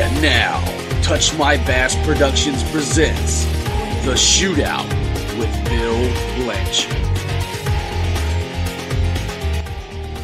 And now, Touch My Bass Productions presents The Shootout with Bill Blanchard.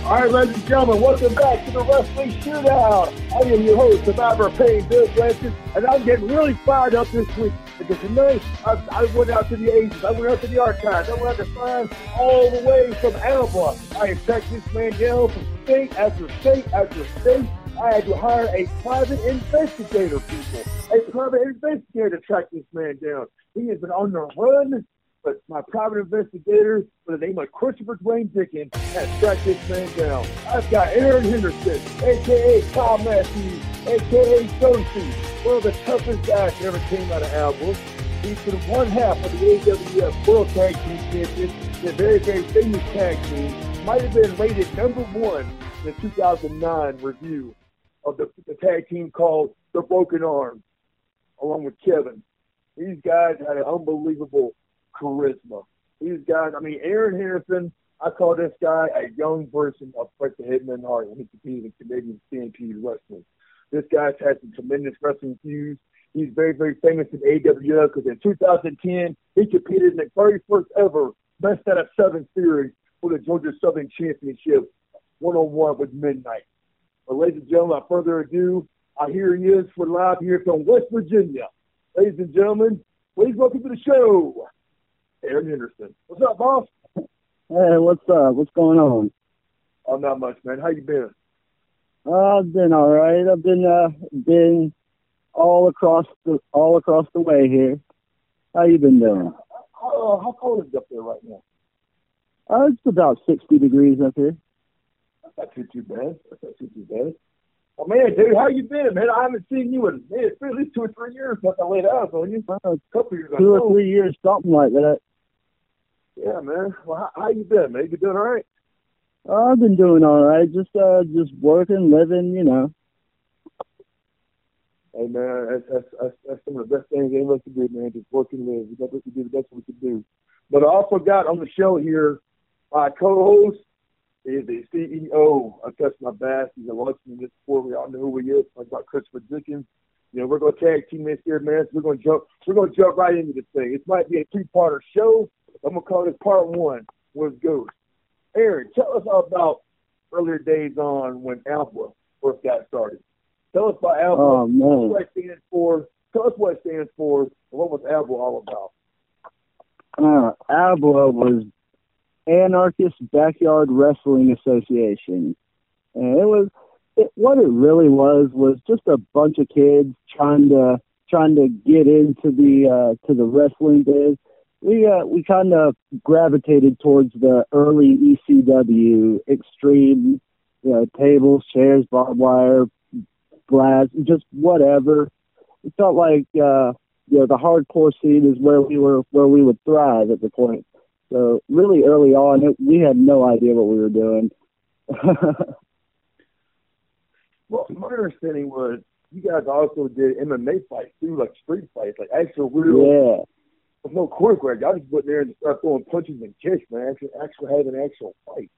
All right, ladies and gentlemen, welcome back to the Wrestling Shootout. I am your host, Survivor Pain, Bill Blanchard, and I'm getting really fired up this week because tonight I, I went out to the ages, I went out to the archives, I went out to find all the way from Alabama. I tracked this man down from state after state after state. I had to hire a private investigator, people. A private investigator to track this man down. He has been on the run but my private investigator by the name of Christopher Dwayne Dickens has tracked this man down. I've got Aaron Henderson, aka Kyle Matthews, aka Josie, one of the toughest guys that ever came out of Alabama. He's been one half of the AWF World Tag Team Champions, the very, very famous tag team. Might have been rated number one in the 2009 review of the, the tag team called The Broken Arm, along with Kevin. These guys had an unbelievable charisma. These guys, I mean, Aaron Henderson, I call this guy a young version of Bret the Hitman Hart when he competed in Canadian Stampede Wrestling. This guy's had some tremendous wrestling feuds. He's very, very famous in AWF because in 2010, he competed in the very first ever Best Out of Seven series for the Georgia Southern Championship one-on-one with Midnight. But ladies and gentlemen, without further ado, I hear he is for live here from West Virginia. Ladies and gentlemen, please welcome to the show, Aaron Henderson. What's up, boss? Hey, what's up? What's going on? Oh, not much, man. How you been? Uh, I've been all right. I've been uh been all across the all across the way here. How you been doing? How, uh, how cold is it up there right now? Uh, it's about sixty degrees up here. That's not too too bad. That's not too too bad. Oh man, dude, how you been, man? I haven't seen you in man, it's been at least two or three years since I laid eyes on you. A couple years. I two or three years, something like that. Yeah, man. Well, how, how you been, man? You doing all right? Uh, I've been doing all right. Just uh, just working, living, you know. Hey, man, that's, that's, that's, that's some of the best things any of us can do, man. Just work and live. We got to do the best we can do. But I also got on the show here my co-host is the CEO of Touch My Bass. He's a legend in this sport. We all know who he is. Talk about Christopher Dickens. You know, we're going to tag team this here, man. So we're going to jump. We're going to jump right into this thing. It might be a two-parter show. I'm going to call this part one. It goes. Aaron, tell us about earlier days on when Alpha first got started. Tell us about Alpha. Oh man. what it stands for. Tell us what it stands for. And what was Alpha all about? Uh, ABWA was Anarchist Backyard Wrestling Association, and it was it, what it really was was just a bunch of kids trying to trying to get into the uh, to the wrestling biz. We uh, we kind of gravitated towards the early ECW extreme, you know, tables, chairs, barbed wire, glass, just whatever. It felt like uh, you know the hardcore scene is where we were where we would thrive at the point. So really early on, it, we had no idea what we were doing. Well, my understanding was you guys also did MMA fights too, like street fights, like actual real, yeah, with no choreograph. Y'all just went there and start throwing punches and kicks, man. Actually, actually had an actual fight.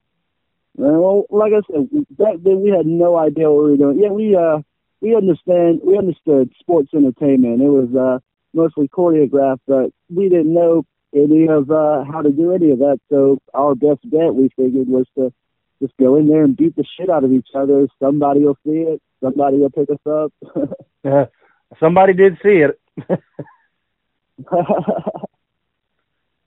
well, like I said, back then we had no idea what we were doing. Yeah, we uh we understand we understood sports entertainment. It was uh mostly choreographed, but we didn't know any of uh how to do any of that. So our best bet we figured was to just go in there and beat the shit out of each other. Somebody will see it. Somebody will pick us up. Somebody did see it.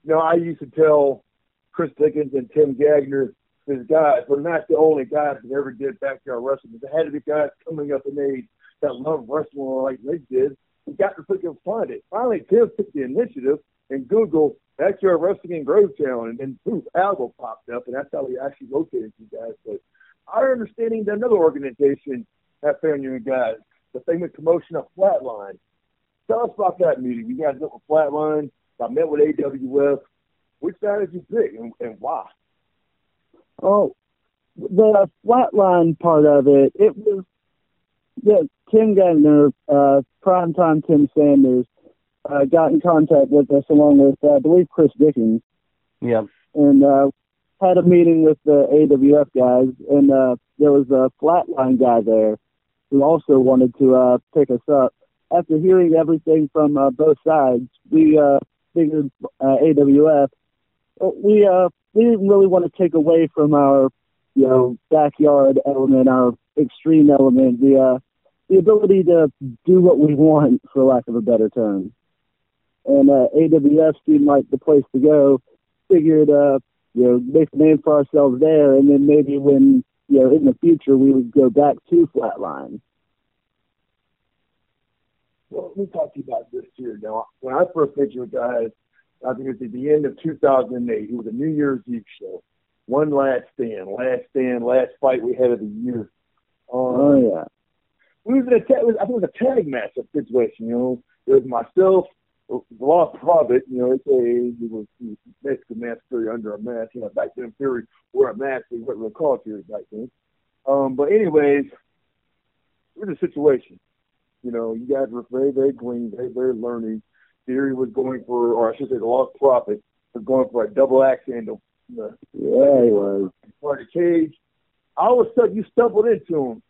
You know, I used to tell Chris Dickens and Tim Gagner, his guys were not the only guys that ever did backyard wrestling. There had to be guys coming up in age that loved wrestling like they did. We got to freaking find it. Finally, Tim took the initiative and Googled backyard wrestling in Grovetown, and then poof, Algo popped up, and that's how we actually located you guys. But our understanding that another organization that found you guys, the famous promotion of Flatline. Tell us about that meeting. You guys met with Flatline. I met with AWF. Which side did you pick and, and why? Oh, the flatline part of it, it was yeah, Tim Gagner, uh, primetime Tim Sanders, uh, got in contact with us along with, uh, I believe, Chris Dickens, Yep. and uh, had a meeting with the AWF guys, and uh, there was a flatline guy there, who also wanted to uh, pick us up. After hearing everything from uh, both sides, we uh, figured uh, AWF. We uh, we didn't really want to take away from our you know backyard element, our extreme element, the uh, the ability to do what we want, for lack of a better term. And uh, AWF seemed like the place to go. Figured, uh, you know, make a name for ourselves there, and then maybe when you know in the future we would go back to Flatline. Well, let me talk to you about this here. Now, when I first met you guys, I think it was at the end of 2008. It was a New Year's Eve show. One last stand, last stand, last fight we had of the year. Um, oh yeah. We was in a tag, I think it was a tag match situation. You know, it was myself, the Lost Prophet. You know, it's a it was, basically mask Fury under a mask. You know, back then Fury wore a mask. They what we call Fury back then. Um, but anyways, it was a situation. You know, you guys were very, very clean, very, very learning. Fury was going for, or I should say, the Lost Prophet was going for a double axe handle. yeah, he was. For the cage. All of a sudden, you stumbled into him.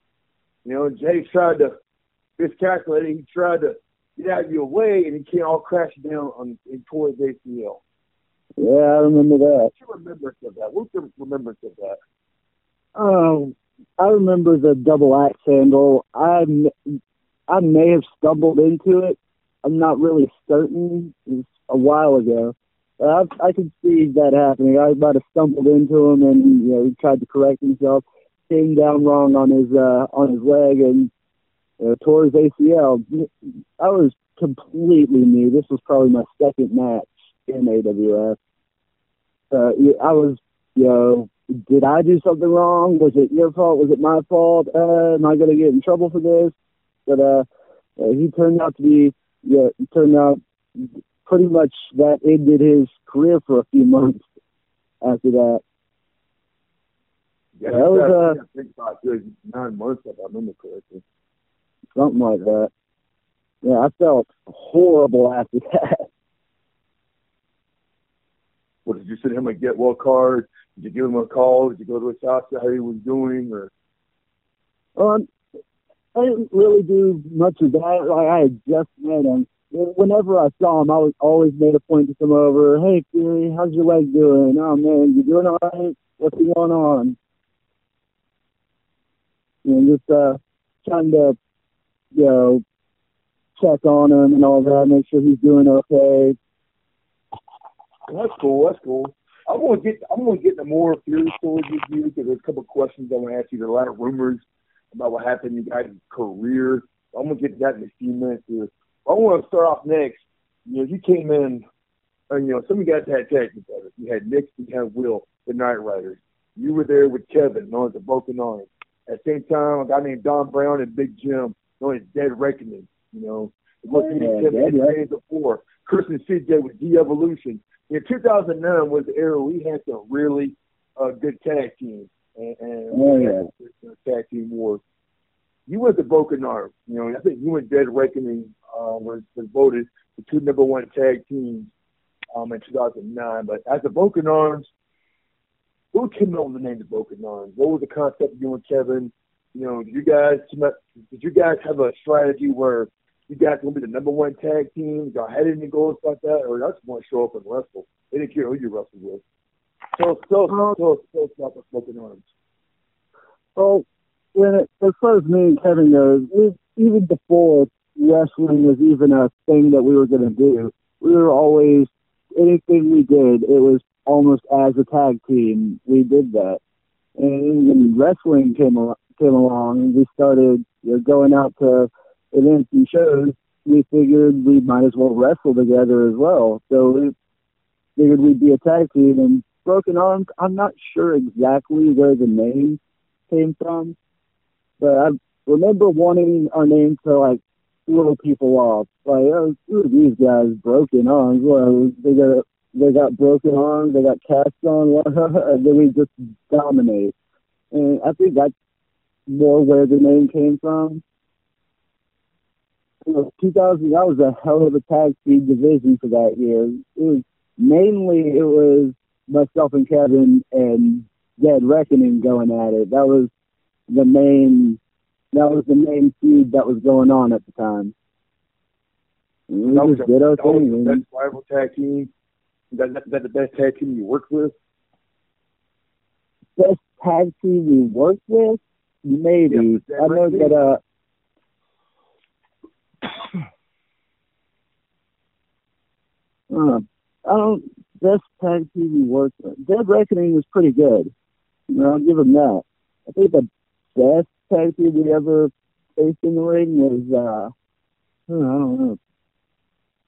You know, Jay tried to miscalculate. He tried to get out of your way, and he came all crash down on in towards ACL. Yeah, I remember that. What's your remembrance of that? What's your remembrance of that? Um, I remember the double axe handle. I I may have stumbled into it. I'm not really certain. It's a while ago. But I, I could see that happening. I might have stumbled into him and, you know, he tried to correct himself, came down wrong on his, uh, on his leg and uh, tore his ACL. I was completely new. This was probably my second match in AWF. Uh, I was, you know, did I do something wrong? Was it your fault? Was it my fault? Uh, am I going to get in trouble for this? But uh, uh, he turned out to be, yeah, he turned out pretty much that ended his career for a few months after that. Yeah, that was uh, I think about nine months if I remember correctly. Something like that. Yeah, I felt horrible after that. What did you send him a get well card? Did you give him a call? Did you go to his house to how he was doing, or? Um, I didn't really do much of that. Like I had just met him. Whenever I saw him, I was always made a point to come over. Hey, Fury, how's your leg doing? Oh man, you doing all right? What's going on? And just uh, trying to, you know, check on him and all that, make sure he's doing okay. That's cool. That's cool. I'm gonna get I'm gonna get into more Fury stories with you because there's a couple questions I want to ask you. There's a lot of rumors about what happened in your guys' career. I'm gonna get to that in a few minutes here. I want to start off next. You know, you came in, and you know, some of you guys had tag together. You had Nick, you had Will, the Night Riders. You were there with Kevin, known as the Broken Arm. At the same time, a guy named Don Brown and Big Jim, known as Dead Reckoning. You know, what oh, yeah, yeah. before. Chris and CJ with De-Evolution. In 2009 was the era we had some really uh, good tag teams and, and oh, yeah. tag team wars. You went to broken arm. You know, I think you and Dead Reckoning uh, was, was voted the two number one tag teams um, in 2009. But as the Broken Arms, who came up with the name the Broken Arms? What was the concept of you and Kevin? You know, you guys did you guys have a strategy where you guys gonna be the number one tag team? Y'all had any goals like that, or y'all just want to show up and wrestle? They didn't care who you wrestled with. So, so, so, so, so, the broken arms. Well, when it, as far as me and Kevin goes, we, even before wrestling was even a thing that we were going to do, we were always anything we did. It was almost as a tag team. We did that, and when wrestling came came along, and we started you know, going out to events and shows. We figured we might as well wrestle together as well. So we figured we'd be a tag team, and broken arms. I'm not sure exactly where the name came from, but I remember wanting our name to like throw people off. Like, oh, who are these guys? Broken arms. Well, they got they got broken arms. They got cast on. and then we just dominate. And I think that's more where the name came from. You know, 2000, that was a hell of a tag team division for that year. It was mainly it was myself and Kevin and Dead Reckoning going at it. That was the main that was the main feud that was going on at the time. And That was the- did our that was thing. the and- best rival tag team. That, that, that the best tag team you worked with? best tag team we worked with? Maybe. Yeah, I know that- uh uh, I don't best tag team we worked. Dead Reckoning was pretty good. You know, I'll give them that. I think the best tag team we ever faced in the ring was uh I don't know.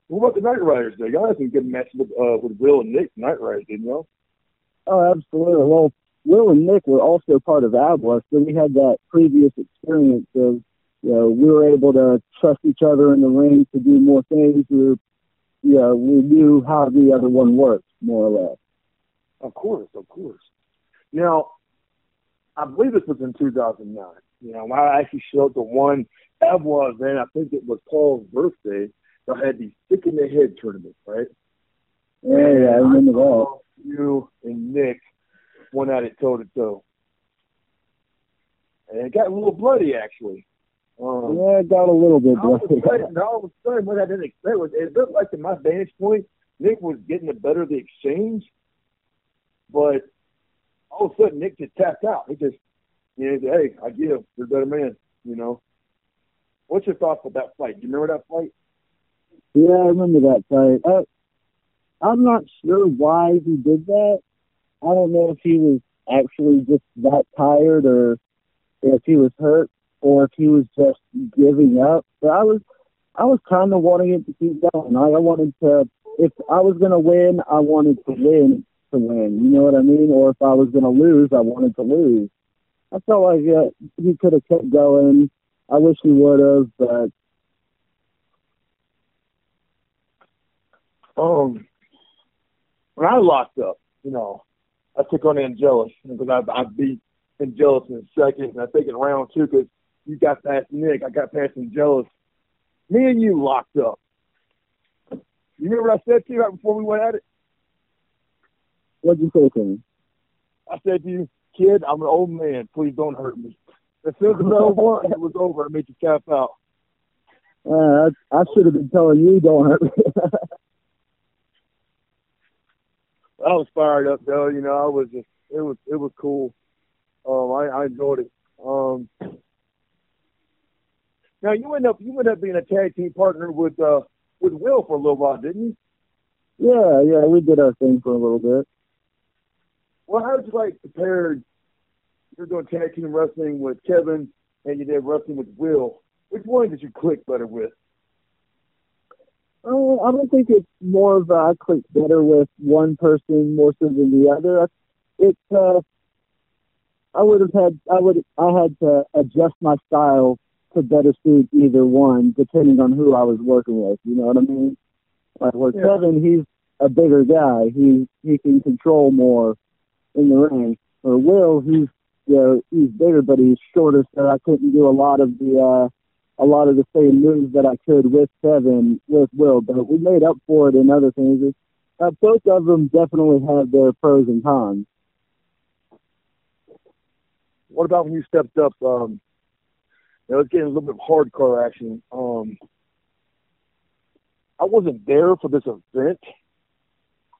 What about the Night Riders? Though? Y'all had some good matches with uh, with Will and Nick Night Riders, didn't y'all? Oh, absolutely. Well, Will and Nick were also part of ABWA, so we had that previous experience of, you know, we were able to trust each other in the ring to do more things. We were, you know, we knew how the other one worked, more or less. Of course, of course. Now, I believe this was in 2009. You know, when I actually showed the one ABWA event, I think it was Paul's birthday. They had these stick in the head tournament, right? Yeah, yeah, I remember that. You and Nick went at it toe to toe, and it got a little bloody actually. Um, Yeah, it got a little bit all of bloody. sudden, all of a sudden, what I didn't expect was it looked like, to my vantage point, Nick was getting the better of the exchange, but all of a sudden, Nick just tapped out. He just, you know, he said, hey, I give. You're a better man, you know. What's your thoughts about that fight? Do you remember that fight? Yeah, I remember that fight. Uh, I'm not sure why he did that. I don't know if he was actually just that tired or if he was hurt or if he was just giving up. But I was, I was kind of wanting it to keep going. I, I wanted to, if I was going to win, I wanted to win to win. You know what I mean? Or if I was going to lose, I wanted to lose. I felt like uh, he could have kept going. I wish he would have, but Um, when I locked up, you know, I took on Angelus because I, I beat Angelus in second, and I think in round two because you got past Nick, I got past Angelus. Me and you locked up. You remember what I said to you right before we went at it? what'd you say to me? I said to you, kid, I'm an old man. Please don't hurt me. As soon as the bell won, it was over. I made you tap out. Uh, I, I should have been telling you don't hurt me. I was fired up though. You know, I was just it was it was cool. Um, I, I enjoyed it. Um, now you end up you end up being a tag team partner with uh with Will for a little while, didn't you? yeah, yeah, we did our thing for a little bit. Well, how did you like compare? You're doing tag team wrestling with Kevin, and you did wrestling with Will. Which one did you click better with? Uh, I don't think it's more of a, I click better with one person more so than the other. It's uh, I would have had I would I had to adjust my style to better suit either one depending on who I was working with. You know what I mean? Like with Yeah. Kevin, he's a bigger guy. He he can control more in the ring. Or Will, he's you know, he's bigger, but he's shorter, so I couldn't do a lot of the uh, a lot of the same moves that I could with Kevin with Will. But we made up for it in other things. Uh, both of them definitely have their pros and cons. What about when you stepped up? Um, it's getting a little bit of hardcore action. Um, I wasn't there for this event.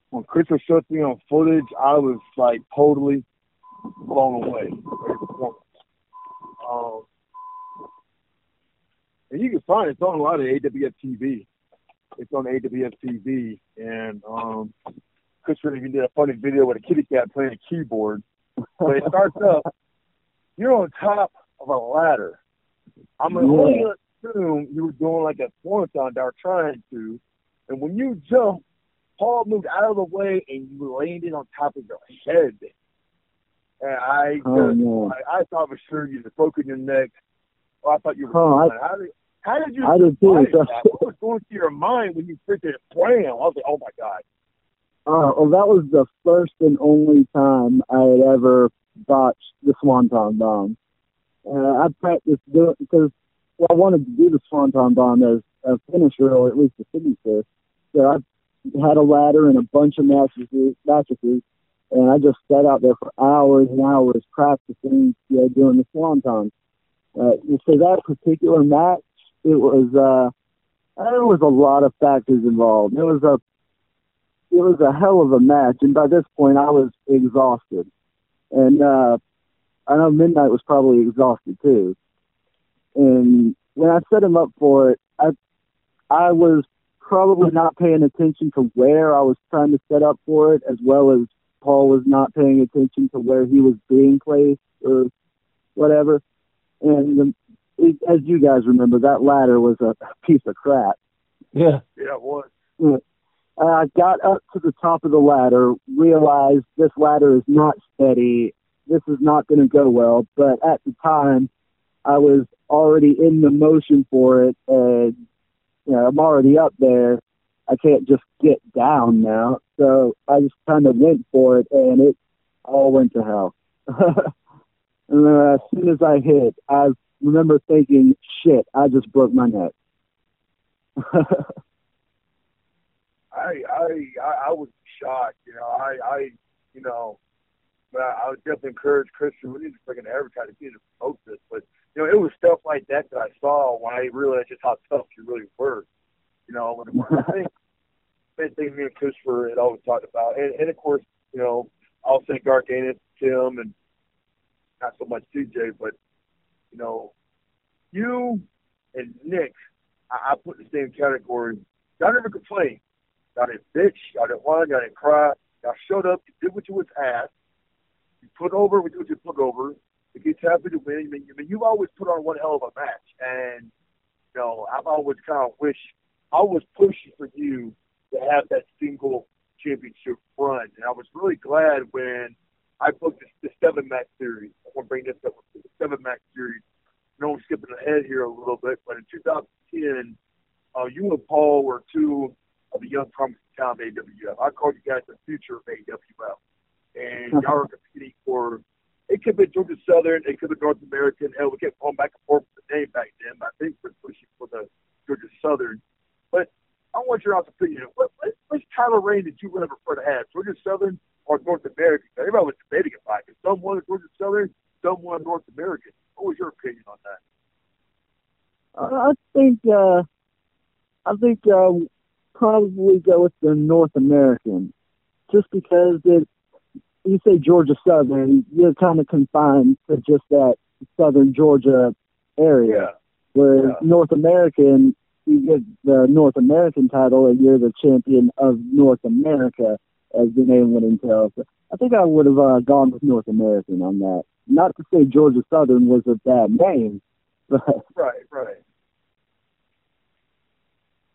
When Chris was showing me on footage, I was like totally blown away. Um, and you can find it. It's on a lot of AWF TV. It's on AWF TV, and um, Chris even did a funny video with a kitty cat playing a keyboard. But it starts up. You're on top of a ladder. I'm only going to assume you were doing like a swanton dive, trying to. And when you jump, Paul moved out of the way and you landed on top of your head. And I, Oh, just, no. I, I thought for sure you just broken your neck. Oh, I thought you were. Oh, I- how did how did you? I did too, survive so- that? What was going through your mind when you freaking blam? I was like, oh my god. Uh, well, that was the first and only time I had ever botched the Swanton Bomb. Uh, I practiced doing because well, I wanted to do the Swanton Bomb as a finisher or at least a signature. So I had a ladder and a bunch of mattresses, mattresses and I just sat out there for hours and hours practicing, you know, doing the Swanton. Uh, for that particular match, it was uh, there was a lot of factors involved. It was a it was a hell of a match, and by this point, I was exhausted, and uh, I know Midnight was probably exhausted too. And when I set him up for it, I I was probably not paying attention to where I was trying to set up for it, as well as Paul was not paying attention to where he was being placed or whatever. And the, as you guys remember, that ladder was a piece of crap. Yeah. Yeah, it was. I got up to the top of the ladder, realized this ladder is not steady. This is not going to go well. But at the time, I was already in the motion for it, and you know, I'm already up there. I can't just get down now. So I just kind of went for it, and it all went to hell. and then as soon as I hit, I remember thinking, "Shit, I just broke my neck." I I I was shocked. You know, I I you know, but I, I would definitely encourage Christian. We need to freaking advertise. We need to promote this. But you know, it was stuff like that that I saw when I realized just how tough you really were. You know, when, I think same thing me and Christopher had always talked about, and, and of course, you know, I'll say Garganus, Tim, and not so much TJ, but you know, you and Nick, I, I put in the same category. Y'all never complained. Y'all didn't bitch. Y'all didn't whine. Y'all didn't cry. Y'all showed up. You did what you was asked. You put over what you put over. If you're happy to win, I mean, I mean, you've always put on one hell of a match. And, you know, I've always kind of wished, I was pushing for you to have that single championship run. And I was really glad when I booked the, the seven match series. I want to bring this up. The seven match series. Know I'm skipping ahead here a little bit, but in 2010, uh, you and Paul were two of the young promising talent of AWF. I call you guys the future of AWF. And y'all are competing for, it could be Georgia Southern, it could be North American. Hell, we kept going back and forth with the name back then, but I think we're pushing for the Georgia Southern. But I want your all's opinion. What, what, which title reign did you really prefer to have, Georgia Southern or North American? Everybody was debating about it. Some wanted Georgia Southern, some wanted North American. What was your opinion on that? Uh, I think uh, I think uh, probably go with the North American, just because it. You say Georgia Southern, you're kind of confined to just that Southern Georgia area. Yeah. Whereas Yeah. North American, you get the North American title, and you're the champion of North America, as the name would entail. So I think I would have uh, gone with North American on that. Not to say Georgia Southern was a bad name, but Right, right.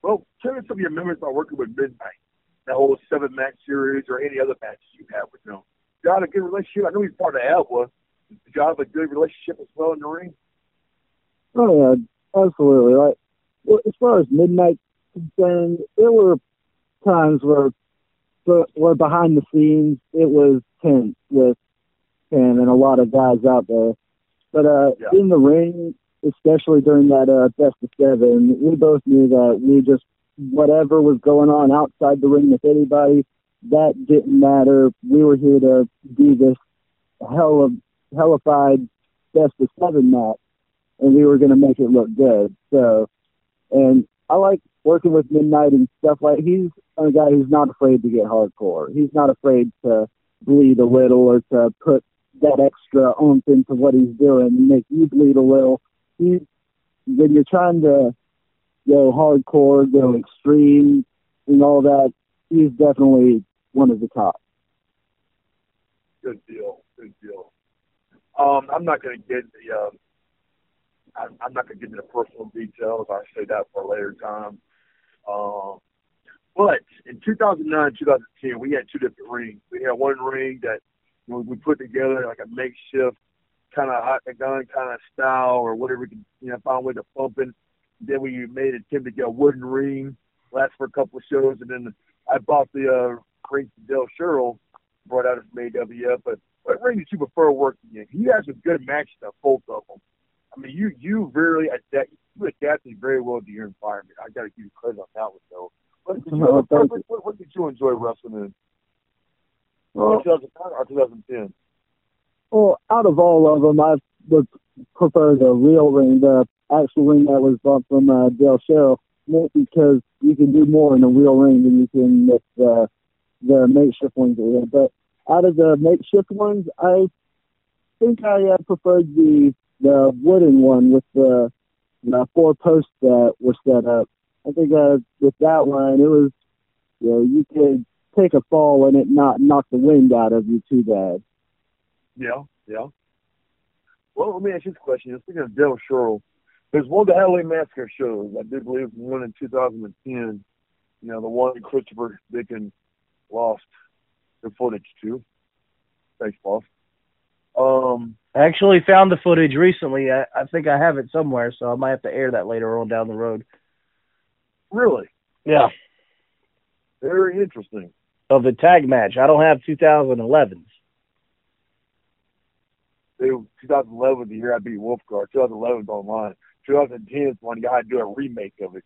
Well, tell me some of your memories about working with Midnight, that whole seven match series or any other matches you had with him. You had a good relationship. I know he's part of ABWA. Did you have a good relationship as well in the ring? Oh yeah, absolutely. Like well, as far as midnight concerned, there were times where, but where behind the scenes it was tense with him and a lot of guys out there. But uh, Yeah. in the ring, especially during that uh, best of seven, we both knew that we just whatever was going on outside the ring with anybody, that didn't matter. We were here to do this hell of hellified best of seven match and we were going to make it look good. So, and I like working with Midnight and stuff like. He's a guy who's not afraid to get hardcore. He's not afraid to bleed a little or to put that extra oomph into what he's doing and make you bleed a little. He, when you're trying to go hardcore, go extreme, and all that, he's definitely one of the top. Good deal. Good deal. Um, I'm not going to get the. Um, I'm, not going to get into personal details. I say that for a later time. Um, but in 2009, 2010, we had two different rings. We had one ring that we put together like a makeshift kind of hot gun kind of style or whatever we could, you know, find a way to pump it. Then we made an attempt to get a wooden ring, last for a couple of shows, and then I bought the uh, ring from Del Sherrill, brought out from AWF. But what ring did you prefer working in? You guys have good matches at both of them. I mean, you you really adapt, you adapted very well to your environment. I got to give you credit on that one, though. What did you, Oh, what, what, what, did you enjoy wrestling in? Well, 2009 or 2010? Well, out of all of them, I've the prefer the real ring, the actual ring that was bought from uh, Del Sherrill, because you can do more in a real ring than you can with uh, the makeshift ones. But out of the makeshift ones, I think I uh, preferred the the wooden one with the, the four posts that were set up. I think uh, with that one, it was you know you could take a fall and it not knock the wind out of you too bad. Yeah, yeah. Well, let me ask you this question. Speaking of Del Sherrill, there's one of the Halloween Massacre shows. I do believe one in 2010. You know, the one Christopher Dickens lost the footage to. Thanks, boss. Um, I actually found the footage recently. I, I think I have it somewhere, so I might have to air that later on down the road. Really? Yeah. Very interesting. Of the tag match. I don't have 2011's. 2011 was the year I beat Wolfgar. 2011 is online. 2010 is when you got to do a remake of it.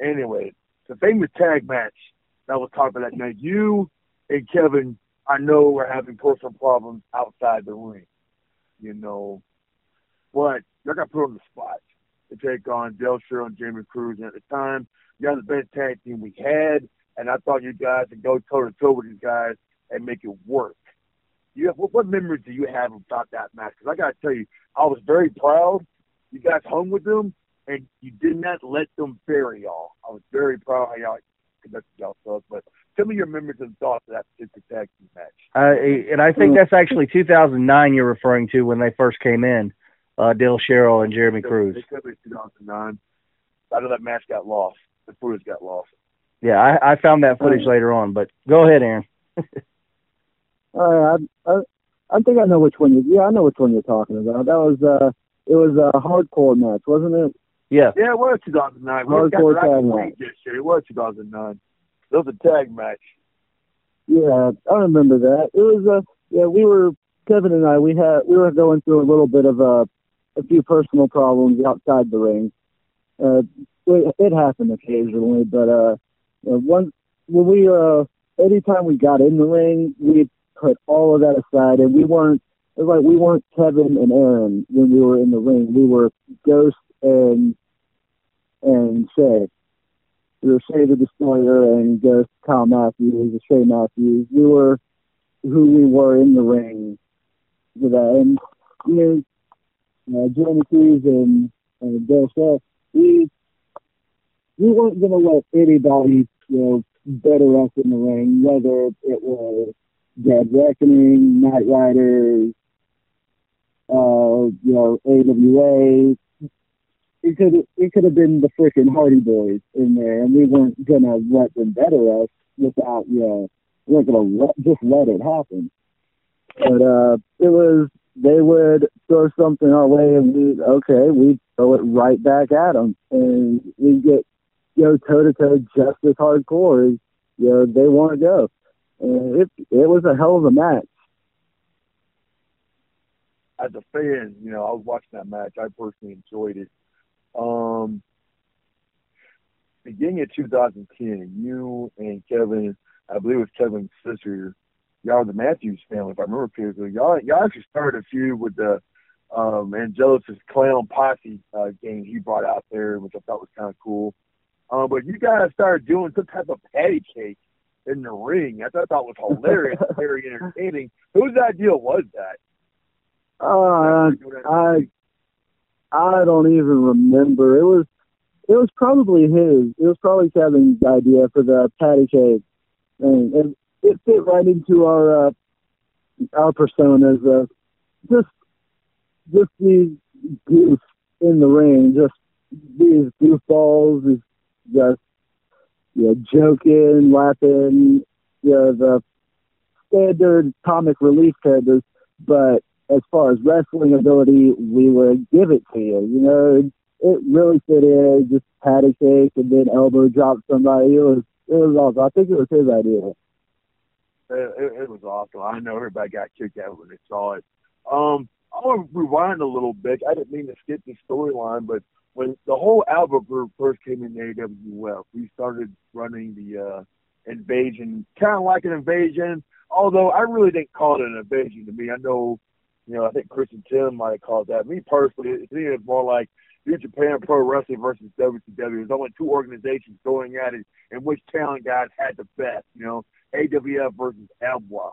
Anyway, the famous tag match that was talked about that night. You and Kevin, I know, we're having personal problems outside the ring. You know, but I got put on the spot to take on Del Sherrill and Jamie Cruz. And at the time, you guys the best tag team we had, and I thought you guys could go toe to toe with these guys and make it work. You have, what, what memories do you have about that match? Because I got to tell you, I was very proud. You guys hung with them, and you did not let them bury y'all. I was very proud how y'all conducted yourselves. But tell me your memories and thoughts of that particular tag team match. Uh, and I think that's actually 2009 you're referring to when they first came in, uh, Del Sherrill and Jeremy Cruz. It could be 2009. I know that match got lost. The footage got lost. Yeah, I, I found that footage later on, but go ahead, Aaron. Uh, I, I, I think I know which one you. Yeah, I know which one you're talking about. That was uh, it was a hardcore match, wasn't it? Yeah. Yeah, it was 2009. Hardcore tag match. It was 2009. It was a tag match. Yeah, I remember that. It was uh, yeah, we were Kevin and I. We had we were going through a little bit of a a few personal problems outside the ring. Uh, it, it happened occasionally, but uh, one when we uh, anytime we got in the ring, we put all of that aside, and we weren't. It was like we weren't Kevin and Aaron when we were in the ring. We were Ghost and and Shay. We were Shay the Destroyer and Ghost Kyle Matthews, Shay Matthews. We were who we were in the ring with that. And you know, uh, Jeremy Cruz and uh, Bill Shay, we we weren't going to let anybody, you know, better us in the ring, whether it was Dead Reckoning, Night Riders, uh, you know, AWA. It could it could have been the freaking Hardy Boys in there, and we weren't gonna let them better us without you know we weren't gonna let, just let it happen. But uh, it was they would throw something our way, and we okay we throw it right back at them, and we get go toe to toe just as hardcore as you know they want to go. And it it was a hell of a match. As a fan, you know, I was watching that match. I personally enjoyed it. Um, beginning of 2010, you and Kevin, I believe it was Kevin's sister, y'all the Matthews family, if I remember correctly. Y'all, y'all actually started a feud with the um, Angelus's Clown Posse uh, game he brought out there, which I thought was kind of cool. Uh, but you guys started doing some type of patty cake in the ring. I thought that was hilarious, very entertaining. Whose idea was that? Uh, I I don't even remember. It was it was probably his. It was probably Kevin's idea for the patty cake, and it, it fit right into our uh, our personas of just just these goofs in the ring, just these goofballs, just you know, joking, laughing, you know, the standard comic relief characters. But as far as wrestling ability, we would give it to you. You know, it really fit in, just patty cake and then elbow drop somebody. It was it was awesome. I think it was his idea. It, it, was awesome. I know everybody got kicked out when they saw it. Um, I want to rewind a little bit. I didn't mean to skip the storyline, but when the whole ABWA group first came in AWF, we started running the uh, invasion, kind of like an invasion. Although I really didn't call it an invasion to me. I know You know, I think Christian Tim might have called that. Me personally, it's more like New Japan Pro Wrestling versus WCW. There's only two organizations going at it, and which talent guys had the best. You know, AWF versus ABWA.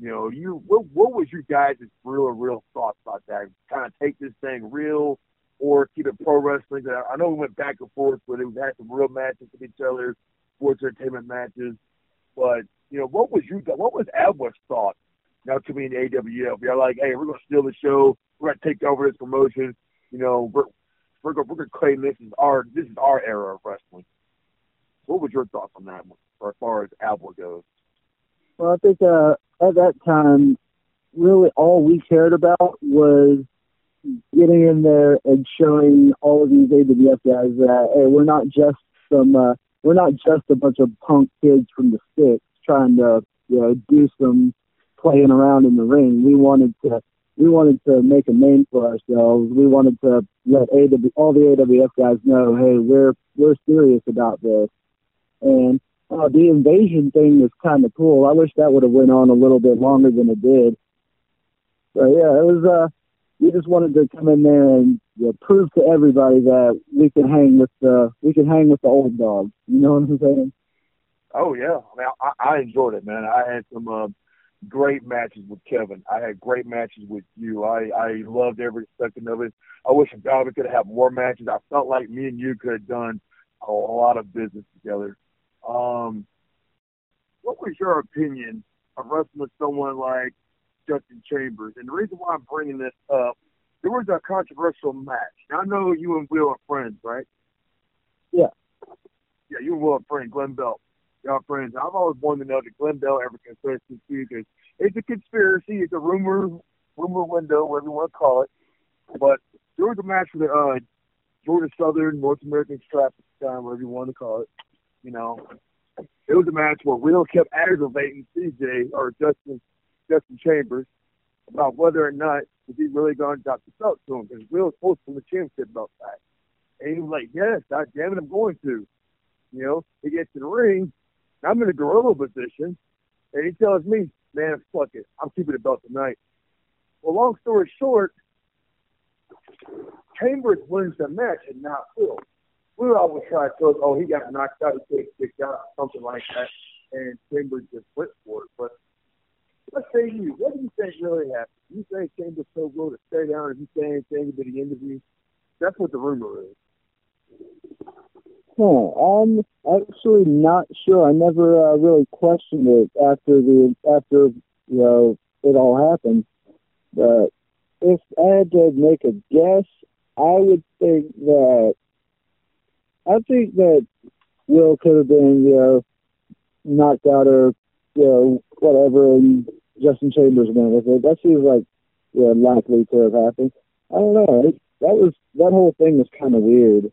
You know, you what, what was your guys' real real thoughts about that? Kind of take this thing real, or keep it pro wrestling. I know we went back and forth, but we had some real matches with each other, sports entertainment matches. But you know, what was you what was ABWA's thought? Now to me in AWF, you're like, hey, we're gonna steal the show. We're gonna take over this promotion. You know, we're we're gonna, claim this is our this is our era of wrestling. What was your thoughts on that one, as far as ABWA goes? Well, I think uh, at that time, really all we cared about was getting in there and showing all of these AWF guys that hey, we're not just some uh, we're not just a bunch of punk kids from the sticks trying to you know do some playing around in the ring. We wanted to we wanted to make a name for ourselves. We wanted to let AW, all the AWF guys know, hey, we're we're serious about this. And uh, the invasion thing was kind of cool. I wish that would have went on a little bit longer than it did. But yeah, it was. Uh, we just wanted to come in there and you know, prove to everybody that we can hang with the we can hang with the old dogs. You know what I'm saying? Oh yeah, I mean, I, I enjoyed it, man. I had some uh, great matches with Kevin. I had great matches with you. I I loved every second of it. I wish God we could have more matches. I felt like me and you could have done a, a lot of business together. Um, what was your opinion of wrestling with someone like Justin Chambers? And the reason why I'm bringing this up, there was a controversial match. Now, I know you and Will are friends, right? Yeah. Yeah, you and Will are friends, Glenn Bell. Y'all friends. I've always wanted to know that Glenn Bell ever to you because it's a conspiracy. It's a rumor, rumor window, whatever you want to call it. But there was a match with the uh, Georgia Southern North American strap time, whatever you want to call it. You know, it was a match where Will kept aggravating CJ or Justin Justin Chambers about whether or not was he really going to drop the belt to him because Will was supposed to win the championship belt back. And he was like, "Yes, God damn it, I'm going to." You know, he gets in the ring. I'm in a gorilla position, and he tells me, "Man, fuck it, I'm keeping the belt tonight." Well, long story short, Chambers wins the match and not Will we always try to tell us, oh, he got knocked out, he got kicked out, something like that, and Chambers just went for it. But let's say you, what do you think really happened? You think Chambers so good to stay down and he say anything to the interview? That's what the rumor is. Huh, I'm actually not sure. I never uh, really questioned it after the after you know it all happened. But if I had to make a guess, I would think that I think that Will could have been, you know, knocked out or, you know, whatever, and Justin Chambers went with it. That seems like, you know, likely to have happened. I don't know. It, that was that whole thing was kind of weird.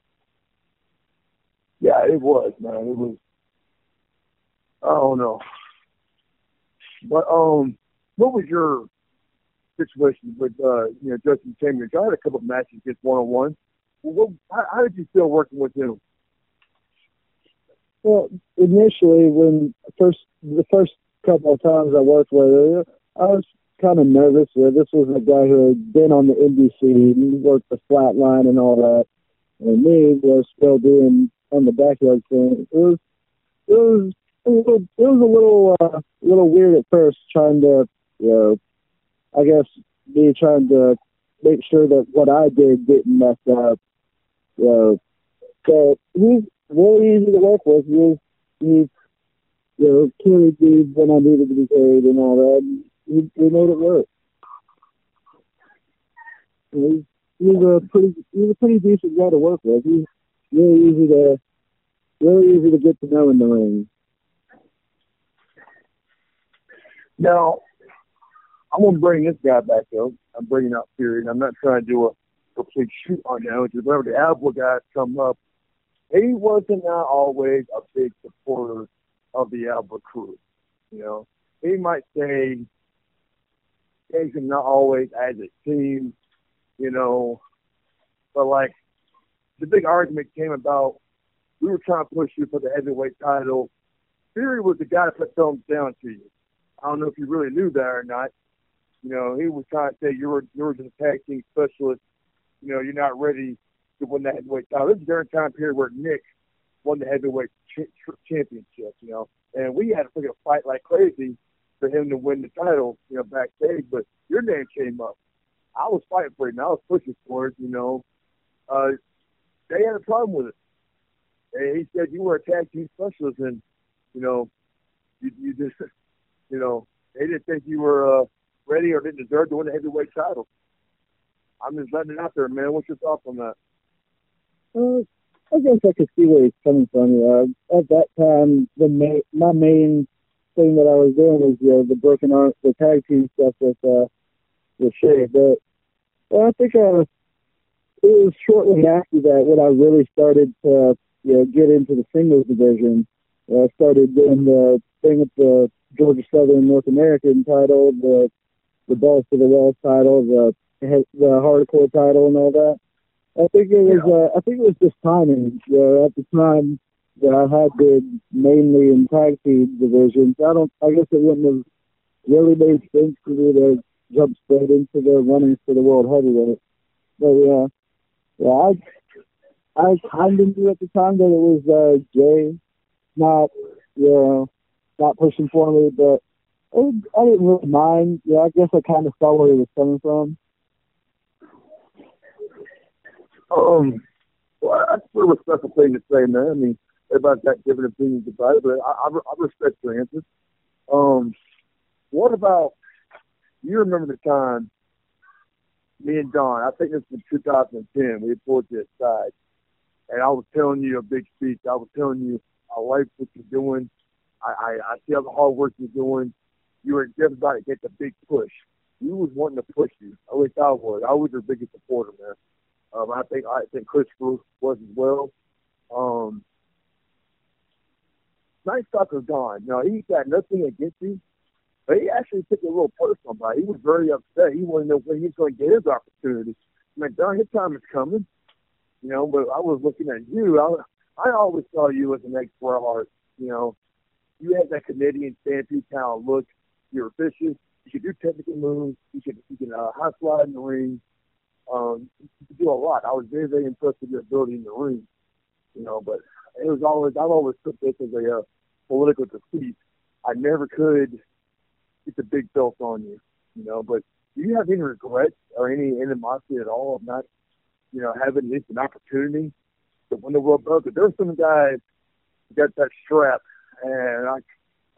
Yeah, it was, man. It was. I don't know. But um, what was your situation with uh, you know Justin Chambers? I had a couple of matches just one on one. How, did you feel working with him? Well, initially, when first the first couple of times I worked with her, I was kind of nervous. This was a guy who had been on the NBC, and worked the flat line and all that, and me was still doing on the backyard thing. It was it was a little, it was a little uh, little weird at first, trying to you know, I guess me trying to make sure that what I did didn't mess up. You know, so he's really easy to work with. He, he you know, carried me when I needed to be carried and all that. He, he made it work. He's, he's a pretty he's a pretty decent guy to work with. He's really easy to really easy to get to know in the ring. Now, I'm gonna bring this guy back up. I'm bringing up Fury. And I'm not trying to do a complete shoot on now. Because whenever the Alpha guys come up, he wasn't not always a big supporter of the Alpha crew. You know, he might say things are not always as it seems, you know, but like the big argument came about we were trying to push you for the heavyweight title. Fury was the guy that put thumbs down to you. I don't know if you really knew that or not. You know, he was trying to say you were you were just a tag team specialist. You know, you're not ready to win that heavyweight title. This is during time period where Nick won the heavyweight ch- championship. You know, and we had to freaking fight like crazy for him to win the title. You know, backstage, but your name came up. I was fighting for it, I was pushing for it. You know, uh, they had a problem with it. And he said you were a tag team specialist, and you know, you, you just, you know, they didn't think you were uh, ready or didn't deserve to win the heavyweight title. I'm just letting it out there, man. What's your thoughts on that? Uh, I guess I could see where he's coming from. Uh, at that time, the main, my main thing that I was doing was you know, the broken arm, the tag team stuff with uh, with Shay. But well, I think uh, it was shortly after that when I really started to you know get into the singles division. Uh, I started doing the thing with the Georgia Southern North American title, the the Balls to the Walls title, the the hardcore title, and all that. I think it was. Uh, I think it was just timing. Uh, at the time that I had been mainly in tag team divisions, I don't. I guess it wouldn't have really made sense for me to jump straight into the running for the world heavyweight. But yeah, yeah, I I kind of knew at the time that it was uh, Jay, not you know, not pushing for me, but I, I didn't really mind. Yeah, I guess I kind of saw where he was coming from. Um, well, that's sort of a special thing to say, man. I mean, everybody's got different opinions about it, but I, I, I respect your answer. Um, what about you? Remember the time me and Don? I think this was 2010. We pulled you aside, and I was telling you a big speech. I was telling you I like what you're doing. I, I, I see all the hard work you're doing. You were just about to get the big push. You was wanting to push you. At least I was. I was your biggest supporter, man. Um, I think I think Christopher was as well. Um, Night Stalker's gone. No, he got nothing against you, but he actually took it a little personal about it. He was very upset. He wanted to know when he was going to get his opportunity. I'm like, darn, his time is coming. You know, but I was looking at you. I, I always saw you as an ex-Bret Hart. You know, you had that Canadian stampede of look. You're vicious. You can do technical moves. You can you can uh, high slide in the ring. Um, you can do a lot. I was very very impressed with your ability in the ring. You know, but it was always I've always took this as a uh, political defeat. I never could get the big belt on you. You know, but do you have any regrets or any animosity at all of not, you know, having at least an opportunity to win the world belt? Because there were some guys who got that strap and I,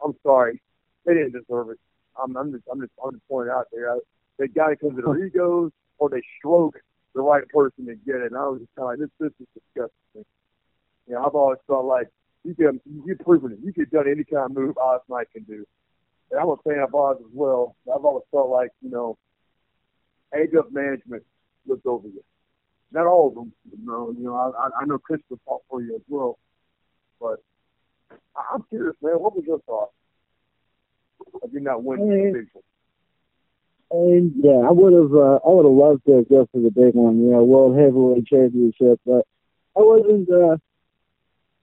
I'm sorry, they didn't deserve it. I'm, I'm just, I'm just, I'm just pointing out there. I, they got it because of their egos, or they stroke the right person to get it. And I was just kind of like, this, this is disgusting. You know, I've always felt like you can, you've proven it. You could have done any kind of move Oz Knight can do. And I'm a fan of Oz as well. I've always felt like, you know, age up management looked over you. Not all of them, you know. You know, I, I know Christopher fought for you as well, but I'm curious, man. What was your thought? Of you not winning the big one? And yeah, I would have, uh, I would have loved to go for the big one, you know, World Heavyweight Championship, but I wasn't, uh,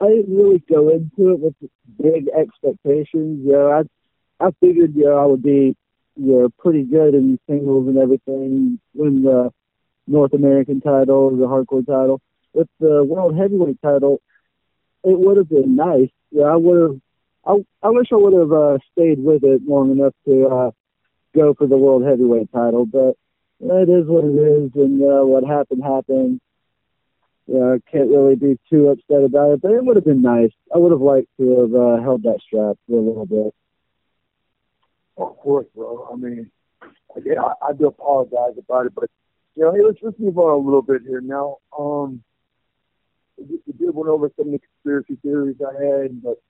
I didn't really go into it with big expectations. You know, I, I figured, you know, I would be, you know, pretty good in singles and everything, win the North American title, the hardcore title. With the World Heavyweight title, it would have been nice yeah, I would have. I I wish I would have uh, stayed with it long enough to uh, go for the world heavyweight title, but it is what it is, and uh, what happened happened. Yeah, I can't really be too upset about it, but it would have been nice. I would have liked to have uh, held that strap for a little bit. Of course, bro. I mean, again, I, I do apologize about it, but you know, hey, let's just move on a little bit here now. Um, we did went over some of the conspiracy theories I had, but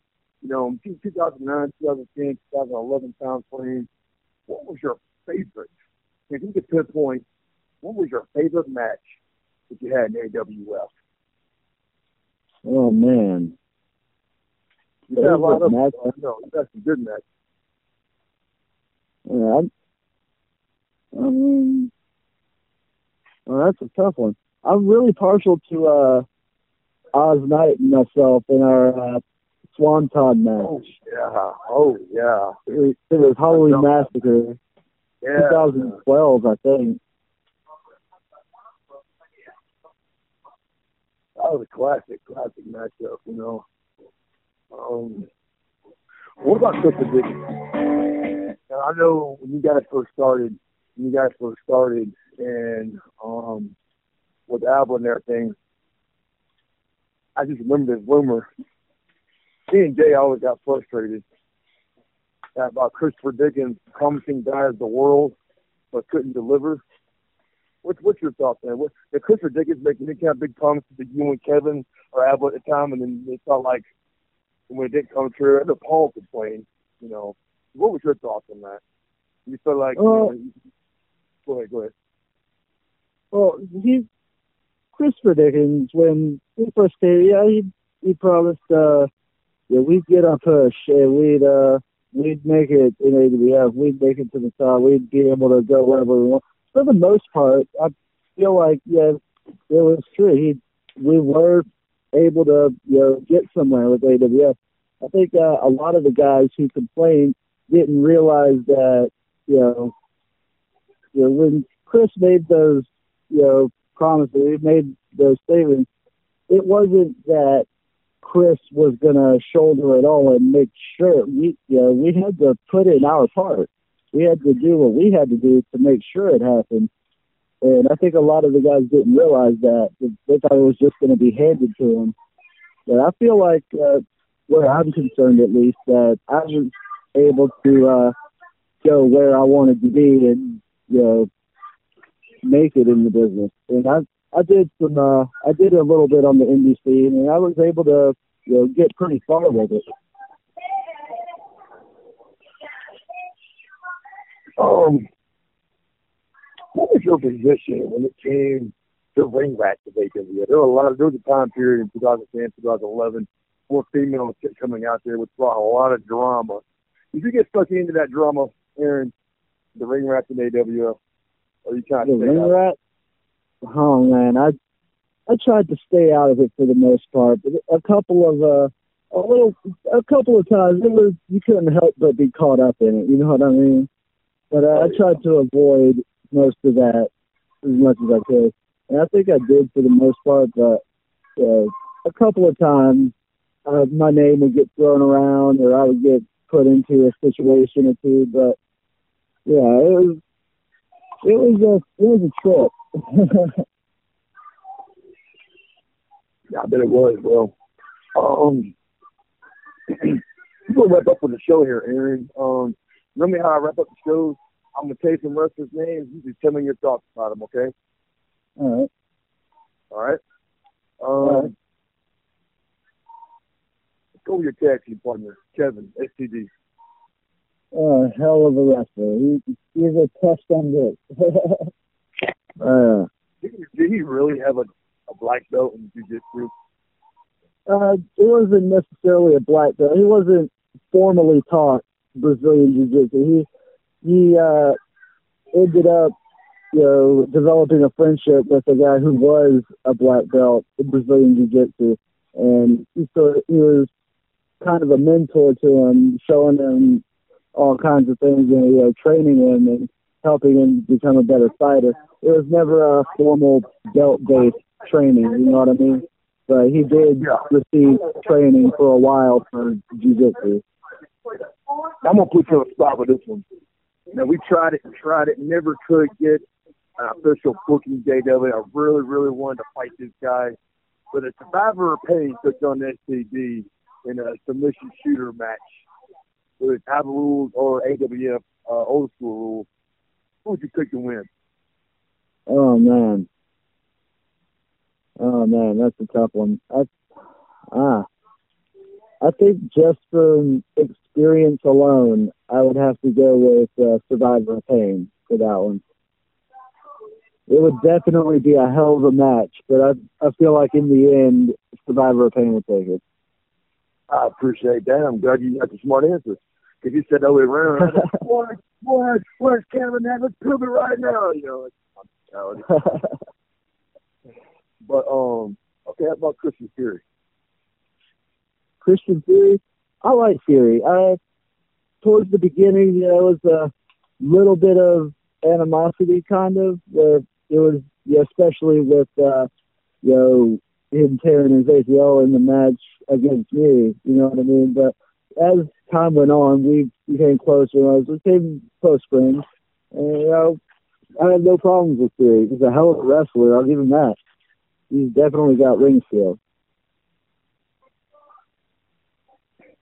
you know, in 2009, 2010, 2011 time frame, what was your favorite? If you could pinpoint, what was your favorite match that you had in AWF? Oh man, you had a lot of match. Uh, no, you got some good matches. Yeah, I mean, well, that's a tough one. I'm really partial to uh Oz Knight and myself in our uh, Swanton match. Oh yeah, oh yeah. It, it was Halloween Massacre. yeah. 2012, I think. That was a classic, classic matchup, you know. Um, what about Dickens? Now, I know when you guys first started, when you guys first started, and um, with ABWA and everything, I just remember this rumor. Me and Jay always got frustrated about Christopher Dickens promising guys the world but couldn't deliver. What's what's your thoughts man? What did Christopher Dickens make any kind of big promises to you and Kevin or Abel at the time and then they felt like when it didn't come true, I know Paul complained, you know. What was your thoughts on that? You felt like well, you know, go ahead, go ahead. Well, he Christopher Dickens when he first came, yeah, he he promised uh yeah, we'd get our push and we'd uh we'd make it in AWF, we'd make it to the top, we'd be able to go wherever we want. For the most part, I feel like yeah, it was true. He we were able to you know get somewhere with AWF. I think uh, a lot of the guys who complained didn't realize that you know, you know when Chris made those you know promises, he made those statements. It wasn't that Chris was going to shoulder it all and make sure we you know we had to put in our part. We had to do what we had to do to make sure it happened. And I think a lot of the guys didn't realize that. They thought it was just going to be handed to them. But I feel like, uh, where I'm concerned at least, that I was able to uh, go where I wanted to be and, you know, make it in the business. And I I did some uh I did a little bit on the indie scene and I was able to you know get pretty far with it. Um what was your position when it came to ring rats of AWA? There were a lot of there was a time period in 2010, 2011, more females coming out there, which brought a lot of drama. Did you get stuck into that drama, Aaron? The ring rats in AWF? Or you kind of the ring rat? Oh man, I I tried to stay out of it for the most part, but a couple of uh a little a couple of times it was you couldn't help but be caught up in it. You know what I mean? But uh, I tried to avoid most of that as much as I could, and I think I did for the most part. But uh, a couple of times, uh, my name would get thrown around, or I would get put into a situation or two. But yeah, it was it was a it was a trip. yeah, I bet it was. Well, um, gonna wrap up with the show here, Aaron. Um, remember how I wrap up the shows? I'm gonna you some wrestlers' names. You just tell me your thoughts about them, okay? All right. All right. Um, All right. Let's go with your tag team partner, Kevin, STD. Oh, hell of a wrestler. He, he's a test on this. Uh, did, did he really have a, a black belt in jiu-jitsu? Uh, it wasn't necessarily a black belt. He wasn't formally taught Brazilian jiu-jitsu. He he uh, ended up, you know, developing a friendship with a guy who was a black belt in Brazilian jiu-jitsu, and he so he was kind of a mentor to him, showing him all kinds of things and you know, training him and helping him become a better fighter. It was never a formal belt-based training, you know what I mean? But he did receive training for a while for jiu-jitsu. I'm gonna put you on the spot with this one. You know, we tried it and tried it, never could get an official booking JW. I really, really wanted to fight this guy, but a survivor of pain took on STD in a submission shooter match with ABWA rules or AWF uh, old school rules. Who would you pick to win? Oh man. Oh man, that's a tough one. I, ah, I think just from experience alone, I would have to go with uh, Survivor of Pain for that one. It would definitely be a hell of a match, but I I feel like in the end, Survivor of Pain would take it. I appreciate that. I'm glad you got the smart answer. Because you said the way around, where's, where's, where's Kevin? Let's prove it right now. You know, but um, okay, how about Christian Fury? Christian Fury, I like Fury. I towards the beginning, it was a little bit of animosity, kind of, where it was, you know, especially with, uh, you know, him tearing his ACL in the match against me, you know what I mean? But as time went on, we became closer, I became close friends. And, you know, I have no problems with Fury. He's a hell of a wrestler. I'll give him that. He's definitely got ring skill.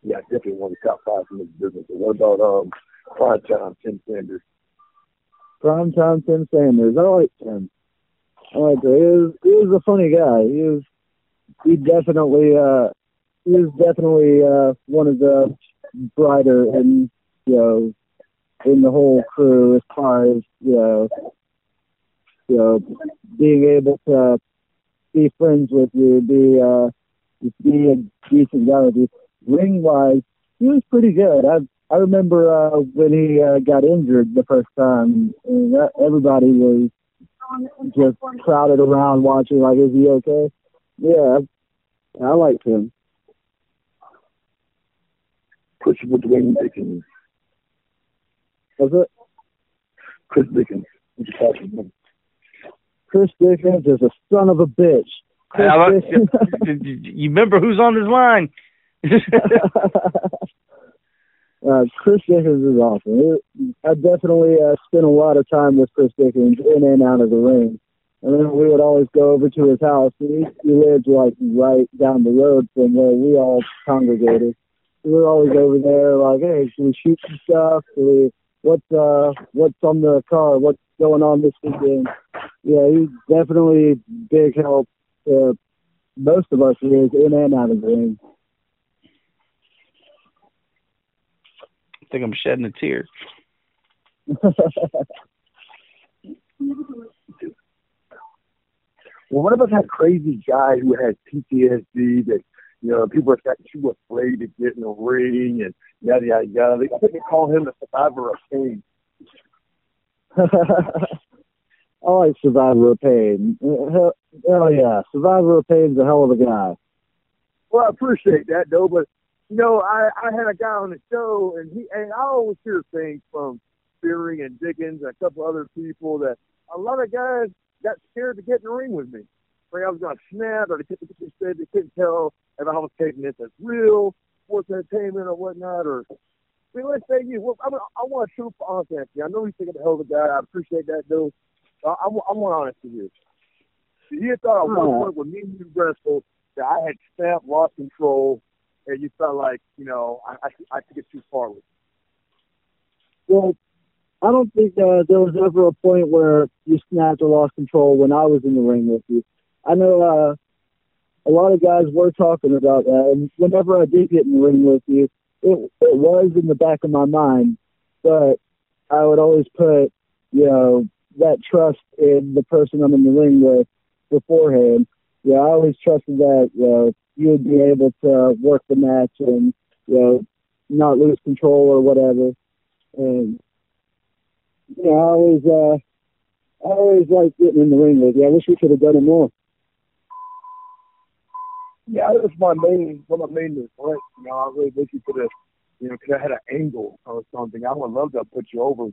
Yeah, definitely one of the top five in this business. What about um, prime time Tim Sanders? Prime time Tim Sanders. I like Tim. I like him. He was, he was a funny guy. He was he definitely uh he was definitely uh one of the brighter and you know in the whole crew as far as you know you know being able to be friends with you, be uh be a decent guy with you. Ring wise, he was pretty good. I I remember uh when he uh, got injured the first time and that, everybody was just crowded around watching like is he okay? Yeah, I liked him. Chris with Dwayne Dickens. Was it? Chris Dickens. What you talking about? Chris Dickens is a son of a bitch. Chris I like- Dickens- you remember who's on his line? uh, Chris Dickens is awesome. It, I definitely uh, spent a lot of time with Chris Dickens in and out of the ring. And we would always go over to his house. He, he lived like right down the road from where we all congregated. We were always over there, like, hey, should we shoot some stuff? Should we, what's uh, what's on the car? What's going on this weekend? Yeah, he's definitely big help to most of us here in and out of the ring. Think I'm shedding a tear. Well, what about that crazy guy who has PTSD that, you know, people are too afraid to get in the ring and yada, yada, yada. I think they call him the survivor of pain. Oh, I like Survivor of Pain. Hell, hell yeah, Survivor of Pain's a hell of a guy. Well, I appreciate that, though, but, you know, I, I had a guy on the show, and he and I always hear things from Spearing and Dickens and a couple other people that a lot of guys got scared to get in the ring with me. Like I was going to snap, or they they said they couldn't tell if I was taking this as real sports entertainment or whatnot, or I mean, let's say you. Well, I, mean, I want a true honest answer. I know you're thinking the hell of a guy. I appreciate that, though. I, I, I want honest with you. You thought at one point when me and you wrestled that I had snapped, lost control, and you felt like you know I I, I took it too far with. you. Well, I don't think uh, there was ever a point where you snapped or lost control when I was in the ring with you. I know uh, a lot of guys were talking about that, and whenever I did get in the ring with you, it, it was in the back of my mind, but I would always put, you know, that trust in the person I'm in the ring with beforehand. Yeah, I always trusted that, you know, you would be able to work the match and, you know, not lose control or whatever. And yeah, I always uh I always like getting in the ring with you. I wish we could have done it more. Yeah, that was my main one of my main regret. You know, I really wish you could have, you know, could have had an angle or something. I would love to put you over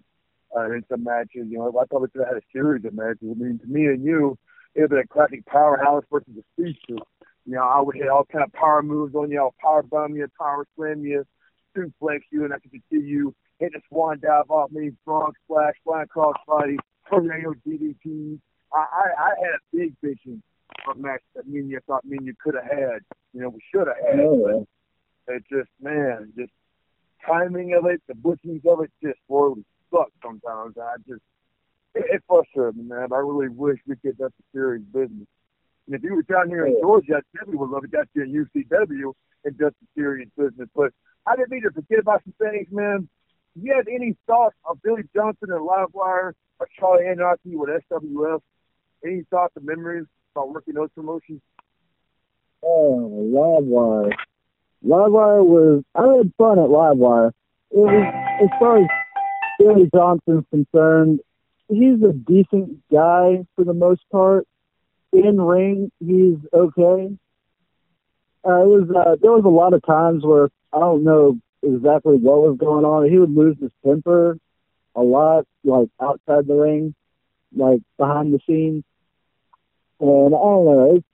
uh, in some matches. You know, I probably could have had a series of matches. I mean, to me and you, it have a classic powerhouse versus a speedster. You know, I would hit all kind of power moves on you. I'll power bomb you, power slam you, suplex you, and I could see you hit a swan dive off me, frog splash, flying cross body, tornado DDT. I, I, I had a big vision of match that me and you thought me and you could have had. You know, we should have had. But it just, man, just timing of it, the bookings of it, just it sucks sometimes. I just, it, it frustrated me, man. I really wish we could get the serious business. And if you were down here in Georgia, I definitely would love to get you in UCW and just the serious business. But I didn't mean to forget about some things, man. Do you have any thoughts of Billy Johnson and Livewire or Charlie Anarchy with SWF? Any thoughts or memories about working those promotions? Oh, Livewire. Livewire was I had fun at Livewire. It was as far as Billy Johnson's concerned, he's a decent guy for the most part. In ring, he's okay. Uh, it was uh, there was a lot of times where I don't know exactly what was going on. He would lose his temper a lot, like outside the ring, like behind the scenes. And I don't know, it's,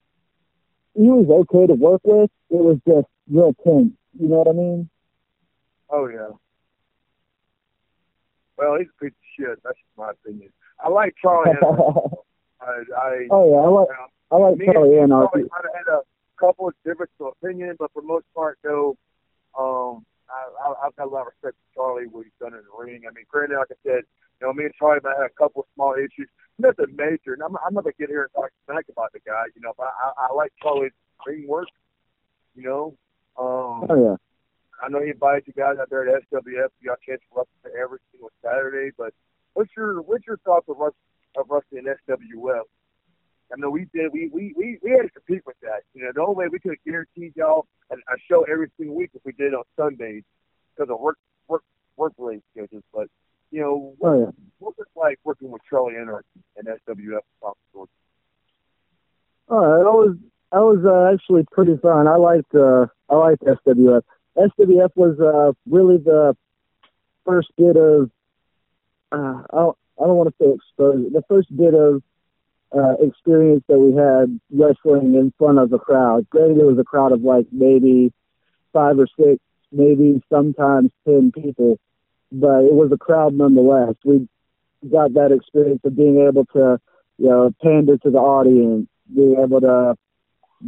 he was okay to work with. It was just real tense. You know what I mean? Oh yeah. Well, he's a piece of shit. That's just my opinion. I like Charlie. I, I, oh yeah, I like I like me Charlie and Charlie might have had a couple of different opinions, but for the most part, though, um, I, I, I've got a lot of respect for Charlie, what he's done in the ring. I mean, granted, like I said, you know, me and Charlie might have a couple of small issues, nothing major. And I'm, I'm not gonna get here and talk smack about the guy, you know. But I, I, like Charlie's ring work, you know. Um, Oh yeah. I know he invites you guys out there at SWF. You got a chance to wrestle every single Saturday. But what's your what's your thoughts of, wrest- of wrestling in SWF? I know we did. We we we, we had to compete with that. You know, the only way we could have guaranteed y'all a, a show every single week if we did it on Sundays because of work work work related schedules. But you know, what, Oh yeah. what was it like working with Charlie Anarchy and SWF? South Georgia? All right, that was that was uh, actually pretty fun. I liked uh, I liked SWF. SWF was uh, really the first bit of uh, I don't, I don't want to say exposure. The first bit of uh, experience that we had wrestling in front of a crowd. Granted, it was a crowd of like maybe five or six, maybe sometimes ten people, but it was a crowd nonetheless. We got that experience of being able to, you know, pander to the audience, being able to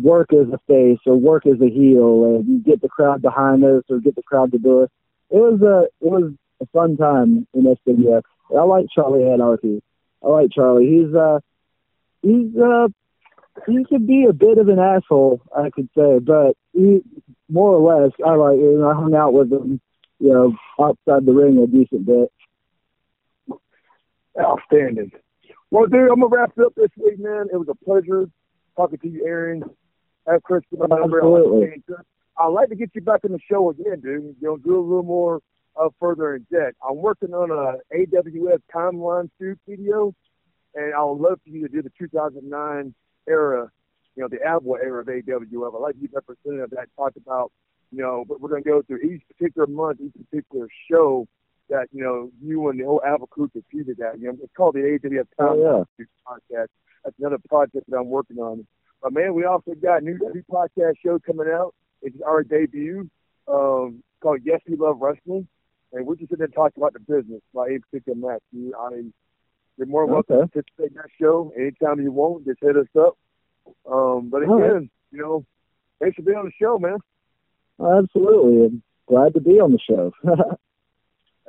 work as a face or work as a heel and get the crowd behind us or get the crowd to do it. It was a it was a fun time in SWF. I like Charlie Anarchy. I like Charlie. He's uh he's uh he could be a bit of an asshole, I could say, but he more or less I like you know, I hung out with him, you know, outside the ring a decent bit. Outstanding. Well, dude, I'm gonna wrap it up this week, man. It was a pleasure talking to you, Aaron. Have Chris give my number. I'd like to Absolutely. stay in touch. I'd like to get you back in the show again, dude. You know, do a little more further in depth. I'm working on a AWF timeline shoot video, and I would love for you to do the 2009 era, you know, the ABWA era of AWF. I'd like to be representative of that. Talk about, you know, what we're going to go through each particular month, each particular show that, you know, you and the whole ABWA crew competed at. You know, it's called the AWF Oh, Timeline Shoot podcast. That's another project that I'm working on. But man, we also got a new new podcast show coming out. It's our debut. Um, called Yes We Love Wrestling, and we're just going to talk about the business, about a particular match. You, I, you're more than welcome Okay. to participate in that show anytime you want. Just hit us up. Um, but again, right. you know, thanks for being on the show, man. Absolutely. I'm glad to be on the show.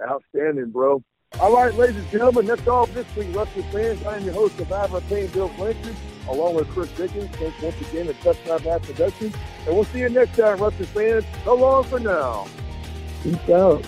Outstanding, bro. All right, ladies and gentlemen, that's all for this week, Wrestling fans. I am your host, Survivor Pain, Bill Blanchard, along with Chris Dickens. Thanks once again to Touchdown Bass Productions. And we'll see you next time, Wrestling fans. So long for now. Peace out.